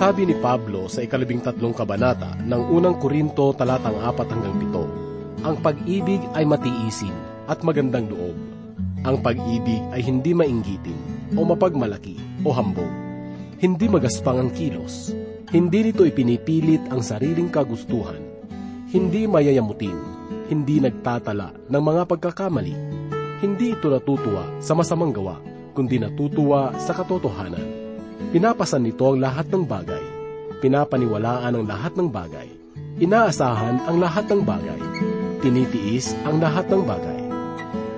Sabi ni Pablo sa ikalabing tatlong kabanata ng unang Korinto talatang apat hanggang pito, ang pag-ibig ay matiisin at magandang loob. Ang pag-ibig ay hindi mainggitin o mapagmalaki o hambog. Hindi magaspang ang kilos. Hindi nito ipinipilit ang sariling kagustuhan. Hindi mayayamutin. Hindi nagtatala ng mga pagkakamali. Hindi ito natutuwa sa masamang gawa, kundi natutuwa sa katotohanan Pinapasan nito ang lahat ng bagay. Pinapaniwalaan ang lahat ng bagay. Inaasahan ang lahat ng bagay. Tinitiis ang lahat ng bagay.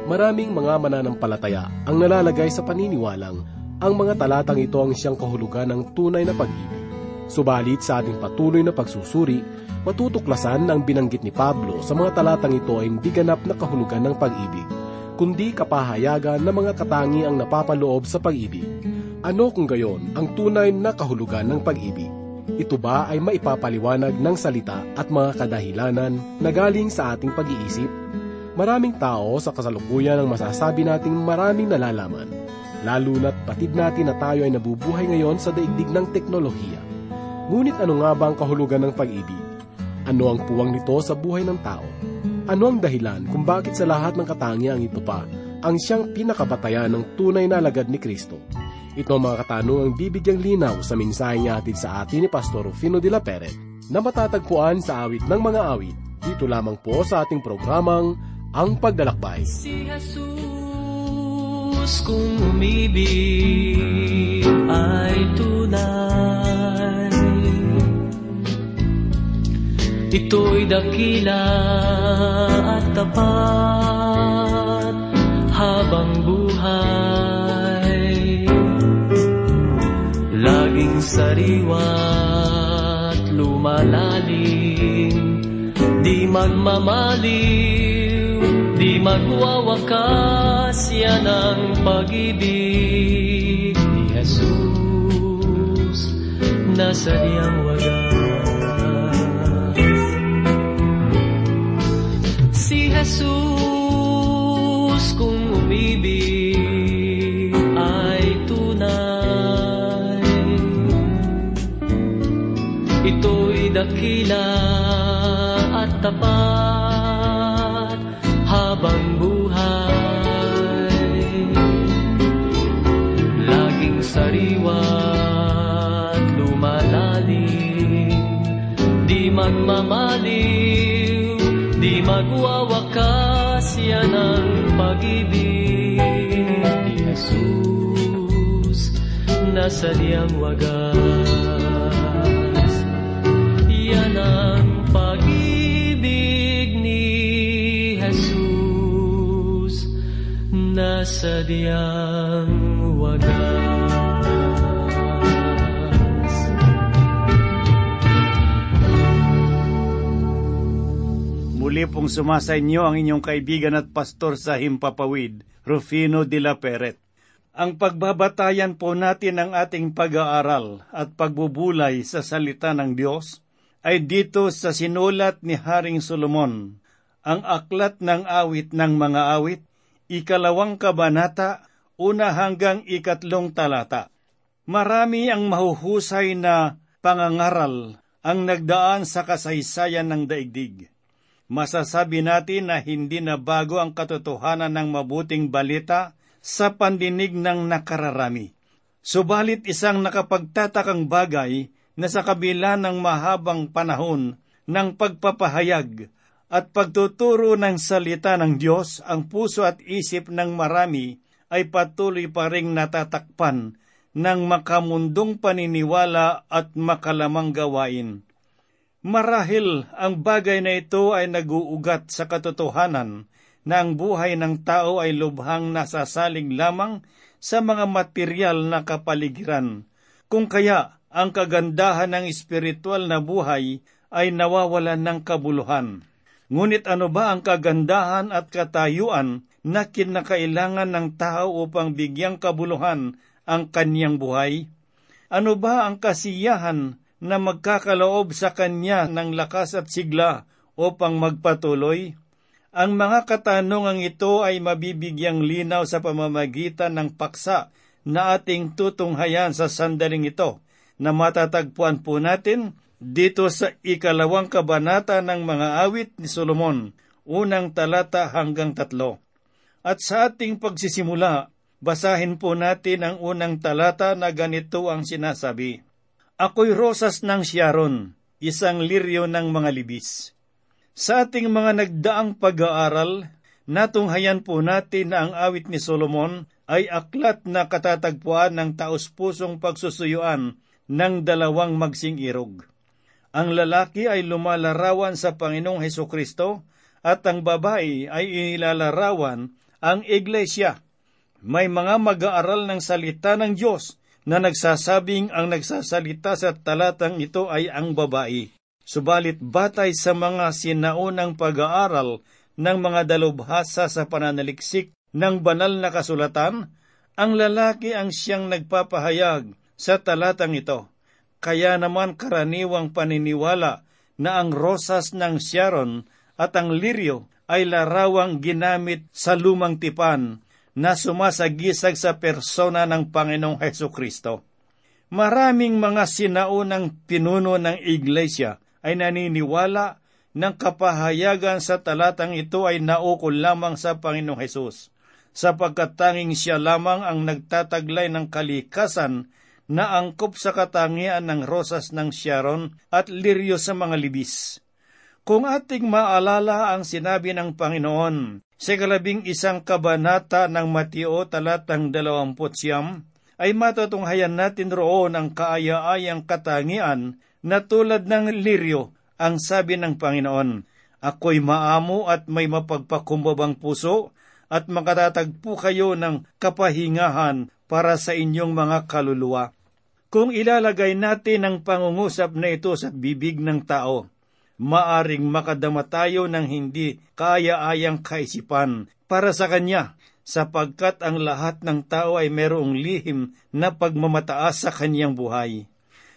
Maraming mga mananampalataya ang nalalagay sa paniniwalang ang mga talatang ito ang siyang kahulugan ng tunay na pag-ibig. Subalit sa ating patuloy na pagsusuri, matutuklasan na ang binanggit ni Pablo sa mga talatang ito ay hindi ganap na kahulugan ng pag-ibig, kundi kapahayagan ng mga katangi ang napapaloob sa pag-ibig ano kung gayon ang tunay na kahulugan ng pag-ibig? Ito ba ay maipapaliwanag ng salita at mga kadahilanan na galing sa ating pag-iisip? Maraming tao sa kasalukuyan ang masasabi nating maraming nalalaman, lalo na't patid natin na tayo ay nabubuhay ngayon sa daigdig ng teknolohiya. Ngunit ano nga ba ang kahulugan ng pag-ibig? Ano ang puwang nito sa buhay ng tao? Ano ang dahilan kung bakit sa lahat ng katangiang ito pa ang siyang pinakabatayan ng tunay na lagad ni Kristo? Ito ang mga katanungang bibigyang linaw sa mensahe niya sa atin ni Pastor Rufino de la Peret na matatagpuan sa awit ng mga awit. Dito lamang po sa ating programang Ang Paglalakbay. Si Jesus kung umibig ay tunay. Ito'y dakila at tapat habang sariwa't lumalalim. Di magmamaliw, di magwawakas Yan ang pag-ibig ni Jesus Nasa diyang wagas. Si Jesus dakila at tapat habang buhay. Laging sariwa at lumalalim, di magmamaliw, di magwawakas yan ang pag-ibig ni Jesus na sadyang wagas. Sadyang wagas. Muli pong sumasa inyo ang inyong kaibigan at pastor sa Himpapawid, Rufino de la Peret. Ang pagbabatayan po natin ng ating pag-aaral at pagbubulay sa salita ng Diyos ay dito sa sinulat ni Haring Solomon, ang aklat ng awit ng mga awit, ikalawang kabanata, una hanggang ikatlong talata. Marami ang mahuhusay na pangangaral ang nagdaan sa kasaysayan ng daigdig. Masasabi natin na hindi na bago ang katotohanan ng mabuting balita sa pandinig ng nakararami. Subalit isang nakapagtatakang bagay na sa kabila ng mahabang panahon ng pagpapahayag at pagtuturo ng salita ng Diyos, ang puso at isip ng marami ay patuloy pa ring natatakpan ng makamundong paniniwala at makalamang gawain. Marahil ang bagay na ito ay naguugat sa katotohanan na ang buhay ng tao ay lubhang nasasaling lamang sa mga material na kapaligiran. Kung kaya ang kagandahan ng espiritual na buhay ay nawawalan ng kabuluhan. Ngunit ano ba ang kagandahan at katayuan na kinakailangan ng tao upang bigyang kabuluhan ang kanyang buhay? Ano ba ang kasiyahan na magkakaloob sa kanya ng lakas at sigla upang magpatuloy? Ang mga katanungang ito ay mabibigyang linaw sa pamamagitan ng paksa na ating tutunghayan sa sandaling ito na matatagpuan po natin dito sa ikalawang kabanata ng mga awit ni Solomon, unang talata hanggang tatlo. At sa ating pagsisimula, basahin po natin ang unang talata na ganito ang sinasabi. Ako'y rosas ng Sharon, isang liryo ng mga libis. Sa ating mga nagdaang pag-aaral, natunghayan po natin na ang awit ni Solomon ay aklat na katatagpuan ng taos-pusong pagsusuyuan ng dalawang magsing irog. Ang lalaki ay lumalarawan sa Panginoong Heso Kristo at ang babae ay inilalarawan ang iglesia. May mga mag-aaral ng salita ng Diyos na nagsasabing ang nagsasalita sa talatang ito ay ang babae. Subalit batay sa mga sinaunang pag-aaral ng mga dalubhasa sa pananaliksik ng banal na kasulatan, ang lalaki ang siyang nagpapahayag sa talatang ito. Kaya naman karaniwang paniniwala na ang rosas ng Sharon at ang liryo ay larawang ginamit sa lumang tipan na sumasagisag sa persona ng Panginoong Heso Kristo. Maraming mga sinaunang pinuno ng iglesia ay naniniwala ng kapahayagan sa talatang ito ay naukol lamang sa Panginoong Hesus, sapagkat tanging siya lamang ang nagtataglay ng kalikasan na angkop sa katangian ng rosas ng Sharon at liryo sa mga libis. Kung ating maalala ang sinabi ng Panginoon sa kalabing isang kabanata ng Mateo talatang dalawamput siyam, ay matutunghayan natin roon ang kaaya-ayang katangian na tulad ng liryo ang sabi ng Panginoon. Ako'y maamo at may mapagpakumbabang puso at makatatagpo kayo ng kapahingahan para sa inyong mga kaluluwa. Kung ilalagay natin ang pangungusap na ito sa bibig ng tao, maaring makadama tayo ng hindi kaya-ayang kaisipan para sa Kanya, sapagkat ang lahat ng tao ay merong lihim na pagmamataas sa kanyang buhay.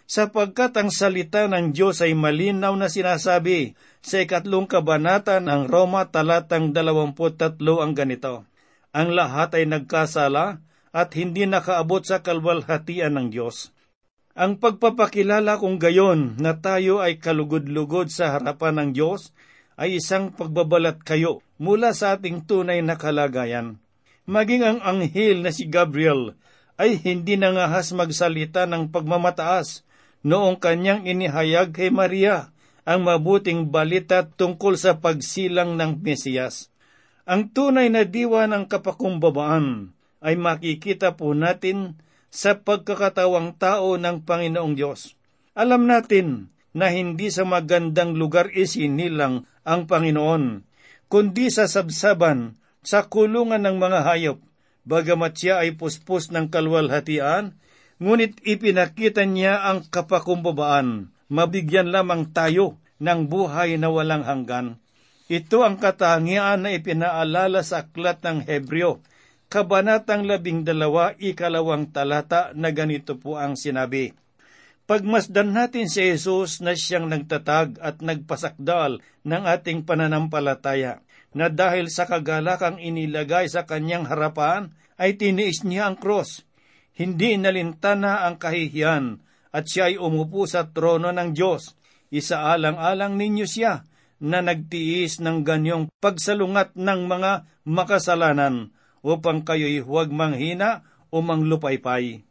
Sapagkat ang salita ng Diyos ay malinaw na sinasabi sa ikatlong kabanata ng Roma talatang 23 ang ganito. Ang lahat ay nagkasala at hindi nakaabot sa kalwalhatian ng Diyos. Ang pagpapakilala kung gayon na tayo ay kalugod-lugod sa harapan ng Diyos ay isang pagbabalat kayo mula sa ating tunay na kalagayan. Maging ang anghel na si Gabriel ay hindi nangahas magsalita ng pagmamataas noong kanyang inihayag kay Maria ang mabuting balita tungkol sa pagsilang ng Mesiyas. Ang tunay na diwa ng kapakumbabaan ay makikita po natin sa pagkakatawang tao ng Panginoong Diyos. Alam natin na hindi sa magandang lugar isinilang ang Panginoon, kundi sa sabsaban, sa kulungan ng mga hayop, bagamat siya ay puspos ng kalwalhatian, ngunit ipinakita niya ang kapakumbabaan, mabigyan lamang tayo ng buhay na walang hanggan. Ito ang katangian na ipinaalala sa aklat ng Hebreo, Kabanatang labing dalawa, ikalawang talata na ganito po ang sinabi. Pagmasdan natin si Jesus na siyang nagtatag at nagpasakdal ng ating pananampalataya, na dahil sa kagalakang inilagay sa kanyang harapan, ay tiniis niya ang cross. Hindi nalintana ang kahihiyan, at siya ay umupo sa trono ng Diyos. Isaalang-alang ninyo siya na nagtiis ng ganyong pagsalungat ng mga makasalanan upang kayo'y huwag manghina o manglupaypay.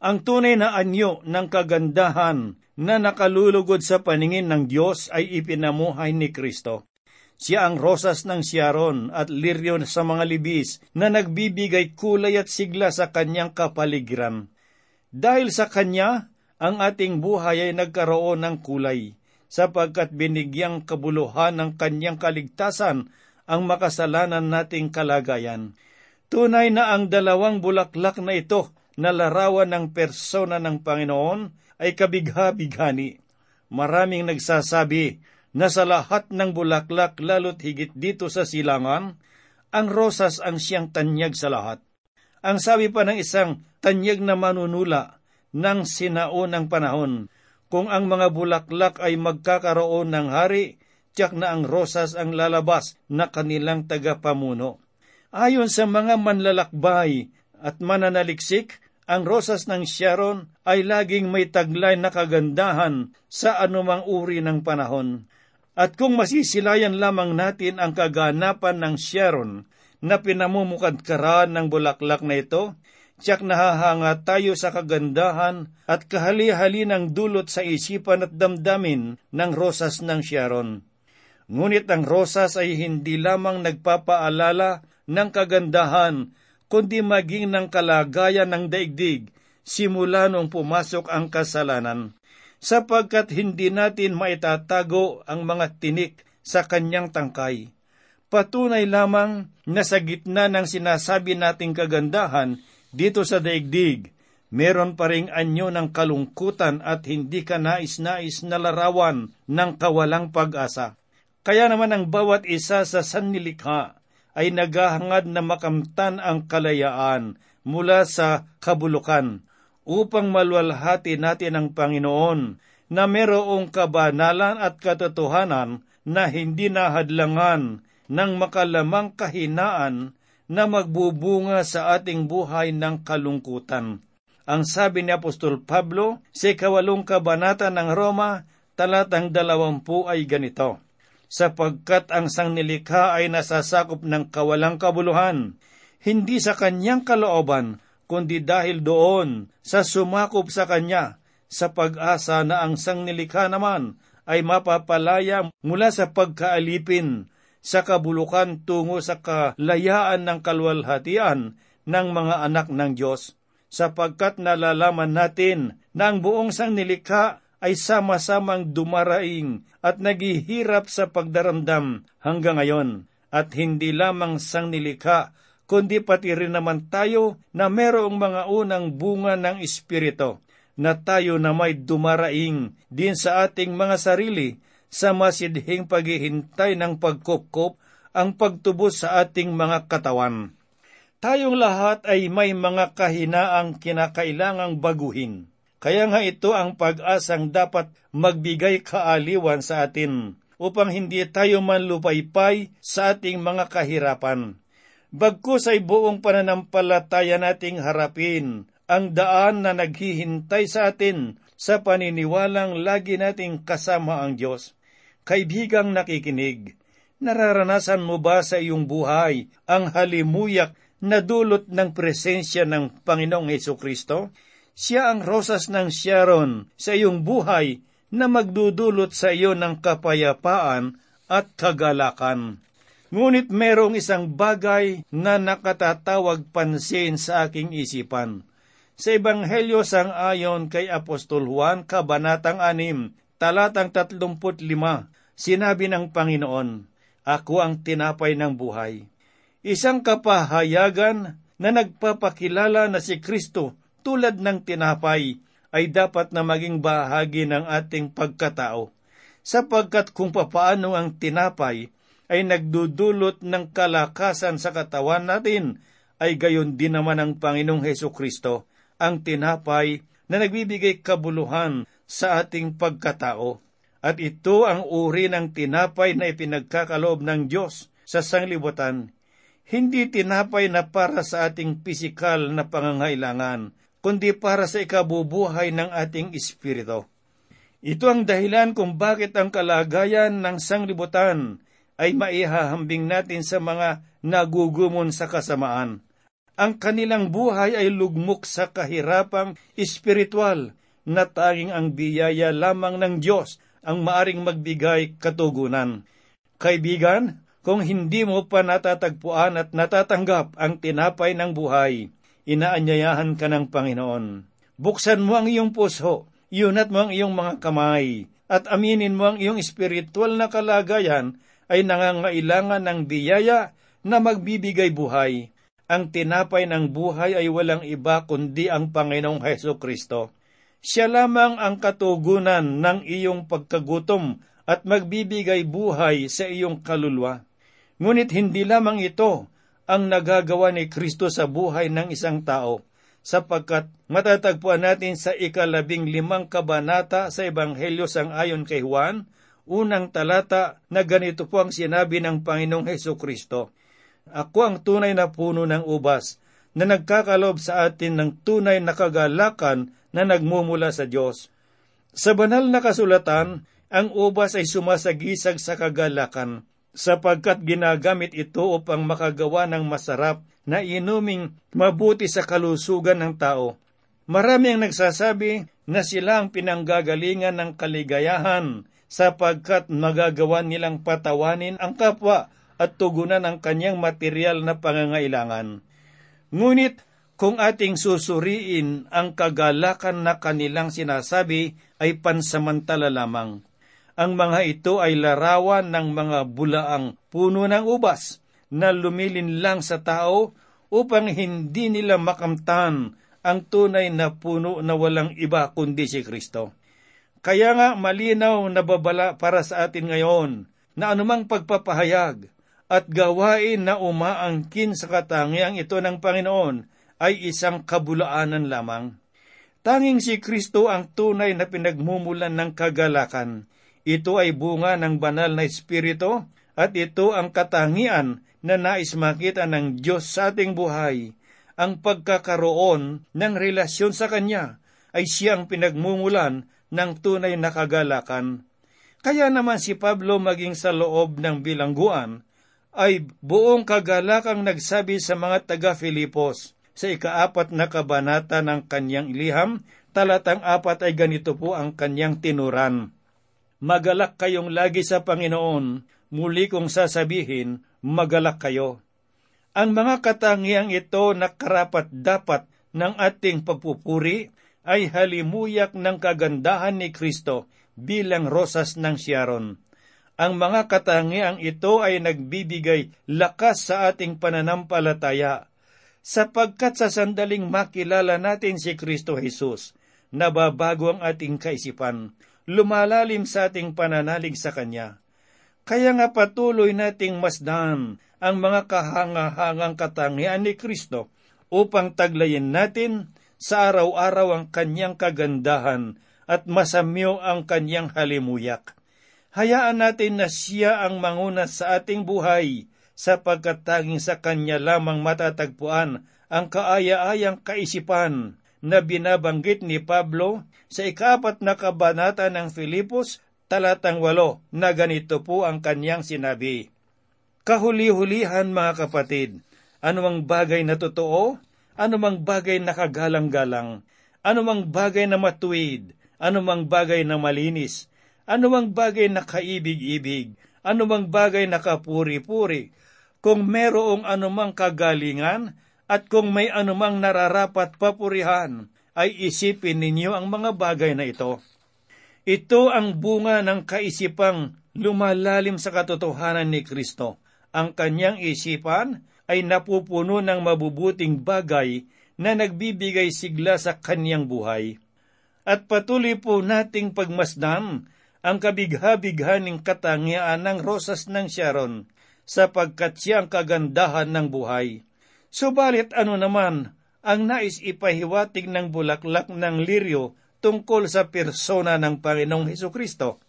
Ang tunay na anyo ng kagandahan na nakalulugod sa paningin ng Diyos ay ipinamuhay ni Kristo. Siya ang rosas ng Sharon at liryo sa mga libis na nagbibigay kulay at sigla sa kanyang kapaligiran. Dahil sa kanya, ang ating buhay ay nagkaroon ng kulay, sapagkat binigyang kabuluhan ng kanyang kaligtasan ang makasalanan nating kalagayan. Tunay na ang dalawang bulaklak na ito na larawan ng persona ng Panginoon ay kabigha-bighani. Maraming nagsasabi na sa lahat ng bulaklak lalo't higit dito sa silangan, ang rosas ang siyang tanyag sa lahat. Ang sabi pa ng isang tanyag na manunula ng sinaunang panahon, kung ang mga bulaklak ay magkakaroon ng hari, tiyak na ang rosas ang lalabas na kanilang tagapamuno. Ayon sa mga manlalakbay at mananaliksik, ang rosas ng Sharon ay laging may taglay na kagandahan sa anumang uri ng panahon. At kung masisilayan lamang natin ang kaganapan ng Sharon na pinamumukadkaran ng bulaklak na ito, tiyak nahahanga tayo sa kagandahan at kahali-hali ng dulot sa isipan at damdamin ng rosas ng Sharon. Ngunit ang rosas ay hindi lamang nagpapaalala ng kagandahan, kundi maging ng kalagayan ng daigdig simula nung pumasok ang kasalanan, sapagkat hindi natin maitatago ang mga tinik sa kanyang tangkay. Patunay lamang na sa gitna ng sinasabi nating kagandahan dito sa daigdig, meron pa ring anyo ng kalungkutan at hindi ka nais-nais na larawan ng kawalang pag-asa. Kaya naman ang bawat isa sa sannilikha ay naghahangad na makamtan ang kalayaan mula sa kabulukan upang malwalhati natin ang Panginoon na merong kabanalan at katotohanan na hindi nahadlangan ng makalamang kahinaan na magbubunga sa ating buhay ng kalungkutan. Ang sabi ni Apostol Pablo sa kawalong kabanata ng Roma, talatang dalawampu ay ganito, sapagkat ang sangnilikha ay nasasakop ng kawalang kabuluhan, hindi sa kanyang kalooban, kundi dahil doon sa sumakop sa kanya, sa pag-asa na ang sangnilikha naman ay mapapalaya mula sa pagkaalipin sa kabulukan tungo sa kalayaan ng kalwalhatian ng mga anak ng Diyos, sapagkat nalalaman natin na ang buong sangnilikha ay sama-samang dumaraing at naghihirap sa pagdaramdam hanggang ngayon. At hindi lamang sang nilikha, kundi pati rin naman tayo na merong mga unang bunga ng Espiritu, na tayo na may dumaraing din sa ating mga sarili sa masidhing paghihintay ng pagkukop ang pagtubos sa ating mga katawan. Tayong lahat ay may mga kahinaang kinakailangang baguhin kaya nga ito ang pag-asang dapat magbigay kaaliwan sa atin upang hindi tayo manlupaypay sa ating mga kahirapan. Bagkus ay buong pananampalataya nating harapin ang daan na naghihintay sa atin sa paniniwalang lagi nating kasama ang Diyos. Kaibigang nakikinig, nararanasan mo ba sa iyong buhay ang halimuyak na dulot ng presensya ng Panginoong Heso Kristo? Siya ang rosas ng Sharon sa iyong buhay na magdudulot sa iyo ng kapayapaan at kagalakan. Ngunit merong isang bagay na nakatatawag pansin sa aking isipan. Sa Ebanghelyo sang ayon kay Apostol Juan, Kabanatang 6, talatang 35, sinabi ng Panginoon, Ako ang tinapay ng buhay. Isang kapahayagan na nagpapakilala na si Kristo tulad ng tinapay ay dapat na maging bahagi ng ating pagkatao, sapagkat kung papaano ang tinapay ay nagdudulot ng kalakasan sa katawan natin, ay gayon din naman ang Panginoong Heso Kristo, ang tinapay na nagbibigay kabuluhan sa ating pagkatao. At ito ang uri ng tinapay na ipinagkakaloob ng Diyos sa sanglibutan. Hindi tinapay na para sa ating pisikal na pangangailangan, kundi para sa ikabubuhay ng ating espiritu. Ito ang dahilan kung bakit ang kalagayan ng sanglibutan ay maihahambing natin sa mga nagugumon sa kasamaan. Ang kanilang buhay ay lugmok sa kahirapang espiritual na tanging ang biyaya lamang ng Diyos ang maaring magbigay katugunan. Kaibigan, kung hindi mo pa natatagpuan at natatanggap ang tinapay ng buhay, inaanyayahan ka ng Panginoon. Buksan mo ang iyong puso, iunat mo ang iyong mga kamay, at aminin mo ang iyong espiritual na kalagayan ay nangangailangan ng biyaya na magbibigay buhay. Ang tinapay ng buhay ay walang iba kundi ang Panginoong Heso Kristo. Siya lamang ang katugunan ng iyong pagkagutom at magbibigay buhay sa iyong kaluluwa. Ngunit hindi lamang ito ang nagagawa ni Kristo sa buhay ng isang tao, sapagkat matatagpuan natin sa ikalabing limang kabanata sa Ebanghelyo sang ayon kay Juan, unang talata na ganito po ang sinabi ng Panginoong Heso Kristo, Ako ang tunay na puno ng ubas, na nagkakalob sa atin ng tunay na kagalakan na nagmumula sa Diyos. Sa banal na kasulatan, ang ubas ay sumasagisag sa kagalakan sapagkat ginagamit ito upang makagawa ng masarap na inuming mabuti sa kalusugan ng tao. Marami ang nagsasabi na sila ang pinanggagalingan ng kaligayahan sapagkat magagawa nilang patawanin ang kapwa at tugunan ang kanyang material na pangangailangan. Ngunit kung ating susuriin ang kagalakan na kanilang sinasabi ay pansamantala lamang. Ang mga ito ay larawan ng mga bulaang puno ng ubas na lumilin lang sa tao upang hindi nila makamtan ang tunay na puno na walang iba kundi si Kristo. Kaya nga malinaw na babala para sa atin ngayon na anumang pagpapahayag at gawain na umaangkin sa katangiang ito ng Panginoon ay isang kabulaanan lamang. Tanging si Kristo ang tunay na pinagmumulan ng kagalakan. Ito ay bunga ng banal na Espiritu at ito ang katangian na nais makita ng Diyos sa ating buhay ang pagkakaroon ng relasyon sa Kanya ay siyang pinagmumulan ng tunay na kagalakan. Kaya naman si Pablo maging sa loob ng bilangguan ay buong kagalakang nagsabi sa mga taga-Filipos sa ikaapat na kabanata ng kanyang iliham, talatang apat ay ganito po ang kanyang tinuran. Magalak kayong lagi sa Panginoon, muli kong sasabihin, magalak kayo. Ang mga katangiang ito na karapat dapat ng ating pagpupuri ay halimuyak ng kagandahan ni Kristo bilang rosas ng Sharon. Ang mga katangiang ito ay nagbibigay lakas sa ating pananampalataya, sapagkat sa sandaling makilala natin si Kristo Jesus, nababago ang ating kaisipan, lumalalim sa ating pananalig sa Kanya. Kaya nga patuloy nating masdan ang mga kahangahangang katangian ni Kristo upang taglayin natin sa araw-araw ang kanyang kagandahan at masamyo ang kanyang halimuyak. Hayaan natin na siya ang manguna sa ating buhay sapagkat tanging sa kanya lamang matatagpuan ang kaaya-ayang kaisipan na binabanggit ni Pablo sa ikapat na kabanata ng Filipos talatang walo na ganito po ang kanyang sinabi. Kahuli-hulihan mga kapatid, anumang bagay na totoo, anumang bagay na kagalang-galang, anumang bagay na matuwid, anumang bagay na malinis, anumang bagay na kaibig-ibig, anumang bagay na kapuri-puri, kung merong anumang kagalingan, at kung may anumang nararapat papurihan, ay isipin ninyo ang mga bagay na ito. Ito ang bunga ng kaisipang lumalalim sa katotohanan ni Kristo ang kanyang isipan ay napupuno ng mabubuting bagay na nagbibigay sigla sa kanyang buhay. At patuloy po nating pagmasdan ang kabigha-bighaning katangian ng rosas ng Sharon, sapagkat siya ang kagandahan ng buhay. Subalit ano naman ang nais ipahiwatig ng bulaklak ng liryo tungkol sa persona ng Panginoong Heso Kristo?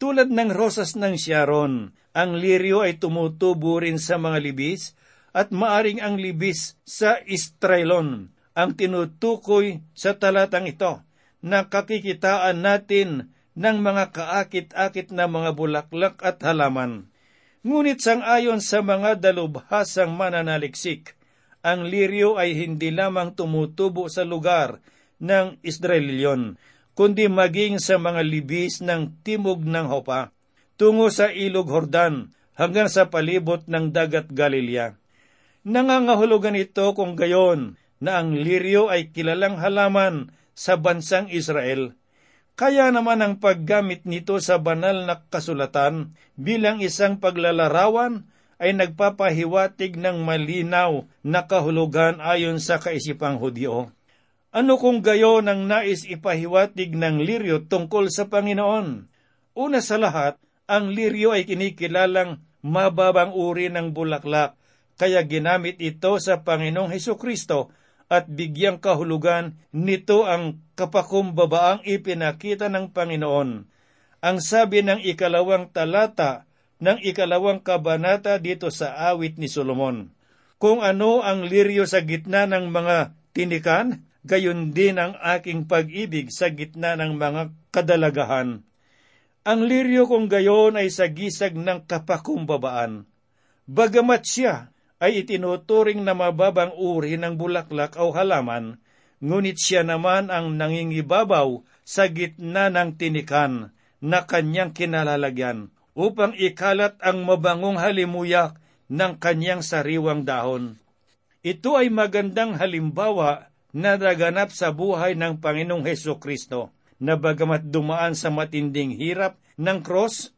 Tulad ng rosas ng Sharon, ang liryo ay tumutubo rin sa mga libis at maaring ang libis sa Istraelon ang tinutukoy sa talatang ito na kakikitaan natin ng mga kaakit-akit na mga bulaklak at halaman. Ngunit sang-ayon sa mga dalubhasang mananaliksik, ang liryo ay hindi lamang tumutubo sa lugar ng Israelyon, kundi maging sa mga libis ng timog ng Hopa, tungo sa ilog Hordan hanggang sa palibot ng dagat Galilea. Nangangahulugan ito kung gayon na ang liryo ay kilalang halaman sa bansang Israel. Kaya naman ang paggamit nito sa banal na kasulatan bilang isang paglalarawan ay nagpapahiwatig ng malinaw na kahulugan ayon sa kaisipang Hudyo. Ano kung gayon ang nais ipahiwatig ng liryo tungkol sa Panginoon? Una sa lahat, ang liryo ay kinikilalang mababang uri ng bulaklak, kaya ginamit ito sa Panginoong Heso Kristo at bigyang kahulugan nito ang kapakumbabaang ipinakita ng Panginoon. Ang sabi ng ikalawang talata ng ikalawang kabanata dito sa awit ni Solomon, Kung ano ang liryo sa gitna ng mga tinikan, gayon din ang aking pag-ibig sa gitna ng mga kadalagahan. Ang liryo kong gayon ay sagisag ng kapakumbabaan. Bagamat siya ay itinuturing na mababang uri ng bulaklak o halaman, ngunit siya naman ang nangingibabaw sa gitna ng tinikan na kanyang kinalalagyan upang ikalat ang mabangong halimuyak ng kanyang sariwang dahon. Ito ay magandang halimbawa na naganap sa buhay ng Panginoong Heso Kristo, na bagamat dumaan sa matinding hirap ng cross,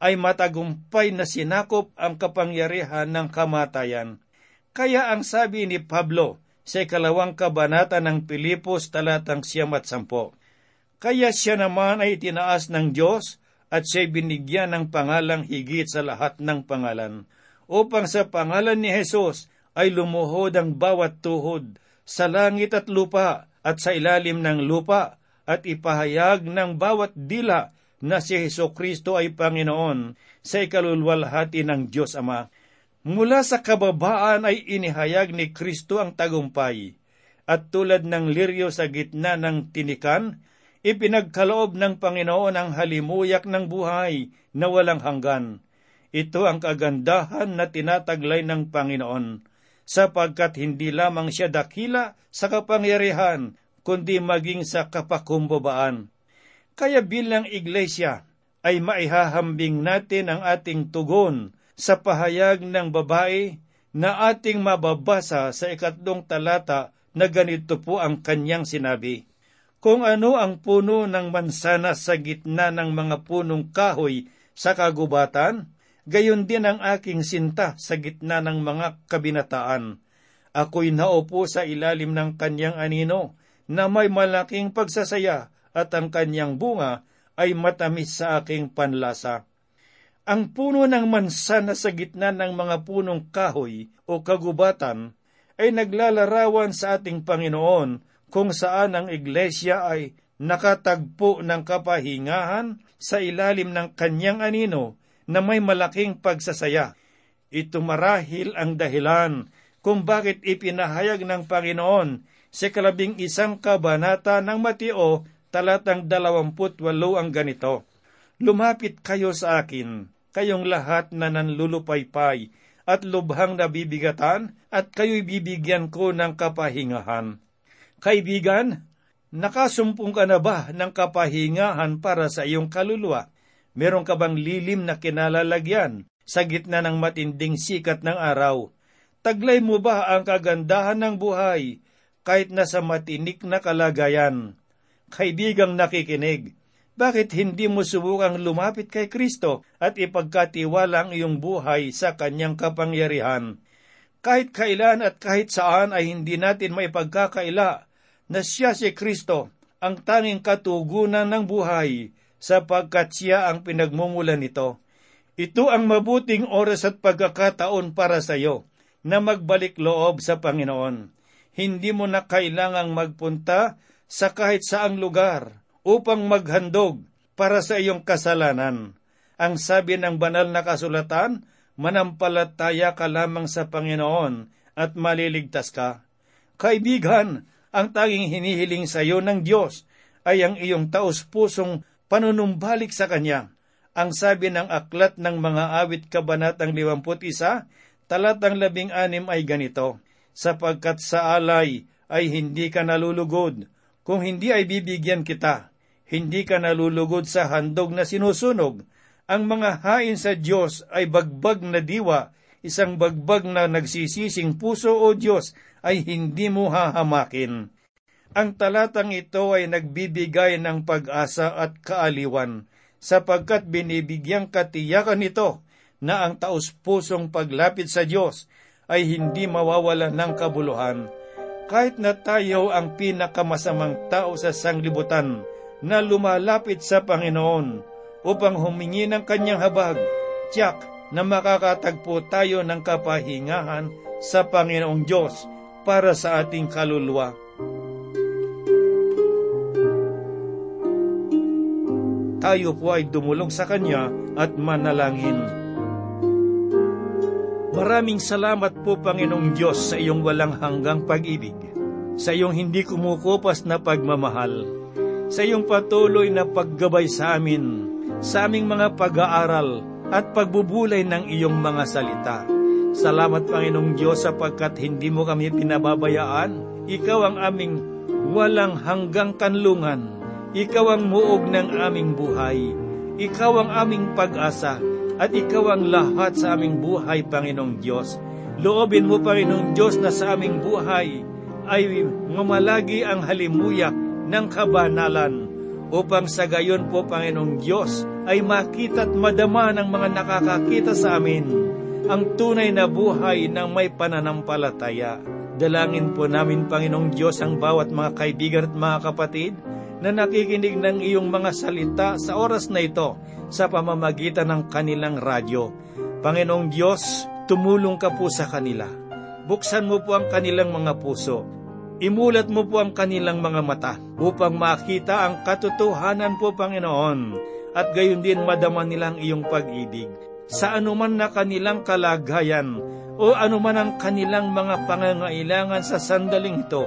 ay matagumpay na sinakop ang kapangyarihan ng kamatayan. Kaya ang sabi ni Pablo sa ikalawang kabanata ng Pilipos talatang siyam at sampo, Kaya siya naman ay tinaas ng Diyos at siya'y binigyan ng pangalang higit sa lahat ng pangalan, upang sa pangalan ni Jesus ay lumuhod ang bawat tuhod sa langit at lupa at sa ilalim ng lupa at ipahayag ng bawat dila na si Heso Kristo ay Panginoon sa ikalulwalhati ng Diyos Ama. Mula sa kababaan ay inihayag ni Kristo ang tagumpay, at tulad ng liryo sa gitna ng tinikan, ipinagkaloob ng Panginoon ang halimuyak ng buhay na walang hanggan. Ito ang kagandahan na tinataglay ng Panginoon sapagkat hindi lamang siya dakila sa kapangyarihan, kundi maging sa kapakumbabaan. Kaya bilang iglesia, ay maihahambing natin ang ating tugon sa pahayag ng babae na ating mababasa sa ikatlong talata na ganito po ang kanyang sinabi. Kung ano ang puno ng mansana sa gitna ng mga punong kahoy sa kagubatan, gayon din ang aking sinta sa gitna ng mga kabinataan. Ako'y naupo sa ilalim ng kanyang anino, na may malaking pagsasaya at ang kanyang bunga ay matamis sa aking panlasa. Ang puno ng mansana sa gitna ng mga punong kahoy o kagubatan ay naglalarawan sa ating Panginoon kung saan ang iglesia ay nakatagpo ng kapahingahan sa ilalim ng kanyang anino na may malaking pagsasaya. Ito marahil ang dahilan kung bakit ipinahayag ng Panginoon sa kalabing isang kabanata ng Mateo talatang dalawamput walo ang ganito. Lumapit kayo sa akin, kayong lahat na nanlulupaypay at lubhang nabibigatan at kayo'y bibigyan ko ng kapahingahan. Kaibigan, nakasumpong ka na ba ng kapahingahan para sa iyong kaluluwa? Meron ka bang lilim na kinalalagyan sa gitna ng matinding sikat ng araw? Taglay mo ba ang kagandahan ng buhay kahit nasa matinik na kalagayan? Kaibigang nakikinig, bakit hindi mo subukang lumapit kay Kristo at ipagkatiwala ang iyong buhay sa kanyang kapangyarihan? Kahit kailan at kahit saan ay hindi natin maipagkakaila na siya si Kristo, ang tanging katugunan ng buhay, sapagkat siya ang pinagmumulan nito. Ito ang mabuting oras at pagkakataon para sa iyo na magbalik loob sa Panginoon. Hindi mo na kailangang magpunta sa kahit saang lugar upang maghandog para sa iyong kasalanan. Ang sabi ng banal na kasulatan, manampalataya ka lamang sa Panginoon at maliligtas ka. Kaibigan, ang tanging hinihiling sa iyo ng Diyos ay ang iyong taos-pusong panunumbalik sa Kanya. Ang sabi ng aklat ng mga awit kabanatang 51, talatang 16 ay ganito, Sapagkat sa alay ay hindi ka nalulugod, kung hindi ay bibigyan kita. Hindi ka nalulugod sa handog na sinusunog. Ang mga hain sa Diyos ay bagbag na diwa, isang bagbag na nagsisising puso o Diyos ay hindi mo hahamakin. Ang talatang ito ay nagbibigay ng pag-asa at kaaliwan, sapagkat binibigyang katiyakan nito na ang taus-pusong paglapit sa Diyos ay hindi mawawala ng kabuluhan. Kahit na tayo ang pinakamasamang tao sa sanglibutan na lumalapit sa Panginoon upang humingi ng kanyang habag, tiyak na makakatagpo tayo ng kapahingahan sa Panginoong Diyos para sa ating kaluluwa. tayo po ay dumulong sa Kanya at manalangin. Maraming salamat po, Panginoong Diyos, sa iyong walang hanggang pag-ibig, sa iyong hindi kumukupas na pagmamahal, sa iyong patuloy na paggabay sa amin, sa aming mga pag-aaral at pagbubulay ng iyong mga salita. Salamat, Panginoong Diyos, sapagkat hindi mo kami pinababayaan. Ikaw ang aming walang hanggang kanlungan. Ikaw ang muog ng aming buhay. Ikaw ang aming pag-asa at ikaw ang lahat sa aming buhay, Panginoong Diyos. Loobin mo, Panginoong Diyos, na sa aming buhay ay mamalagi ang halimuyak ng kabanalan upang sa gayon po, Panginoong Diyos, ay makita at madama ng mga nakakakita sa amin ang tunay na buhay ng may pananampalataya. Dalangin po namin, Panginoong Diyos, ang bawat mga kaibigan at mga kapatid na nakikinig ng iyong mga salita sa oras na ito sa pamamagitan ng kanilang radyo. Panginoong Diyos, tumulong ka po sa kanila. Buksan mo po ang kanilang mga puso. Imulat mo po ang kanilang mga mata upang makita ang katotohanan po, Panginoon, at gayon din madama nilang iyong pag-ibig. Sa anuman na kanilang kalagayan o anuman ang kanilang mga pangangailangan sa sandaling ito,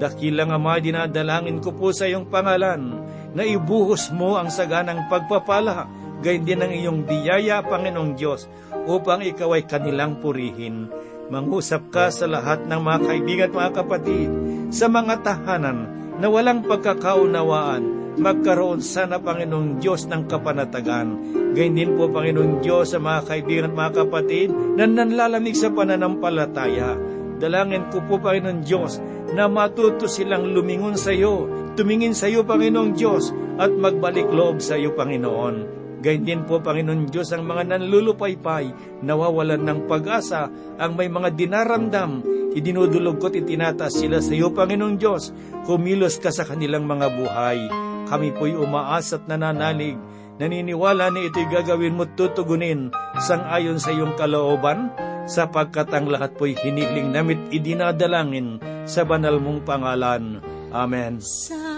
Dakilang Ama, dinadalangin ko po sa iyong pangalan na ibuhos mo ang saganang pagpapala, gayon din ang iyong biyaya, Panginoong Diyos, upang ikaw ay kanilang purihin. Mangusap ka sa lahat ng mga kaibigan at mga kapatid, sa mga tahanan na walang pagkakaunawaan, magkaroon sana, Panginoong Diyos, ng kapanatagan. Gayun din po, Panginoong Diyos, sa mga kaibigan at mga kapatid na nanlalamig sa pananampalataya. Dalangin ko po, Panginoong Diyos, na matuto silang lumingon sa iyo, tumingin sa iyo, Panginoong Diyos, at magbalik loob sa iyo, Panginoon. Gayun din po, Panginoon Diyos, ang mga nanlulupaypay, nawawalan ng pag-asa, ang may mga dinaramdam, idinudulog ko't itinataas sila sa iyo, Panginoong Diyos. Kumilos ka sa kanilang mga buhay. Kami po'y umaas at nananalig, naniniwala na ito'y gagawin mo't tutugunin sang ayon sa iyong kalooban, sapagkat ang lahat po'y hiniling namit idinadalangin sa banal mong pangalan. Amen. Sa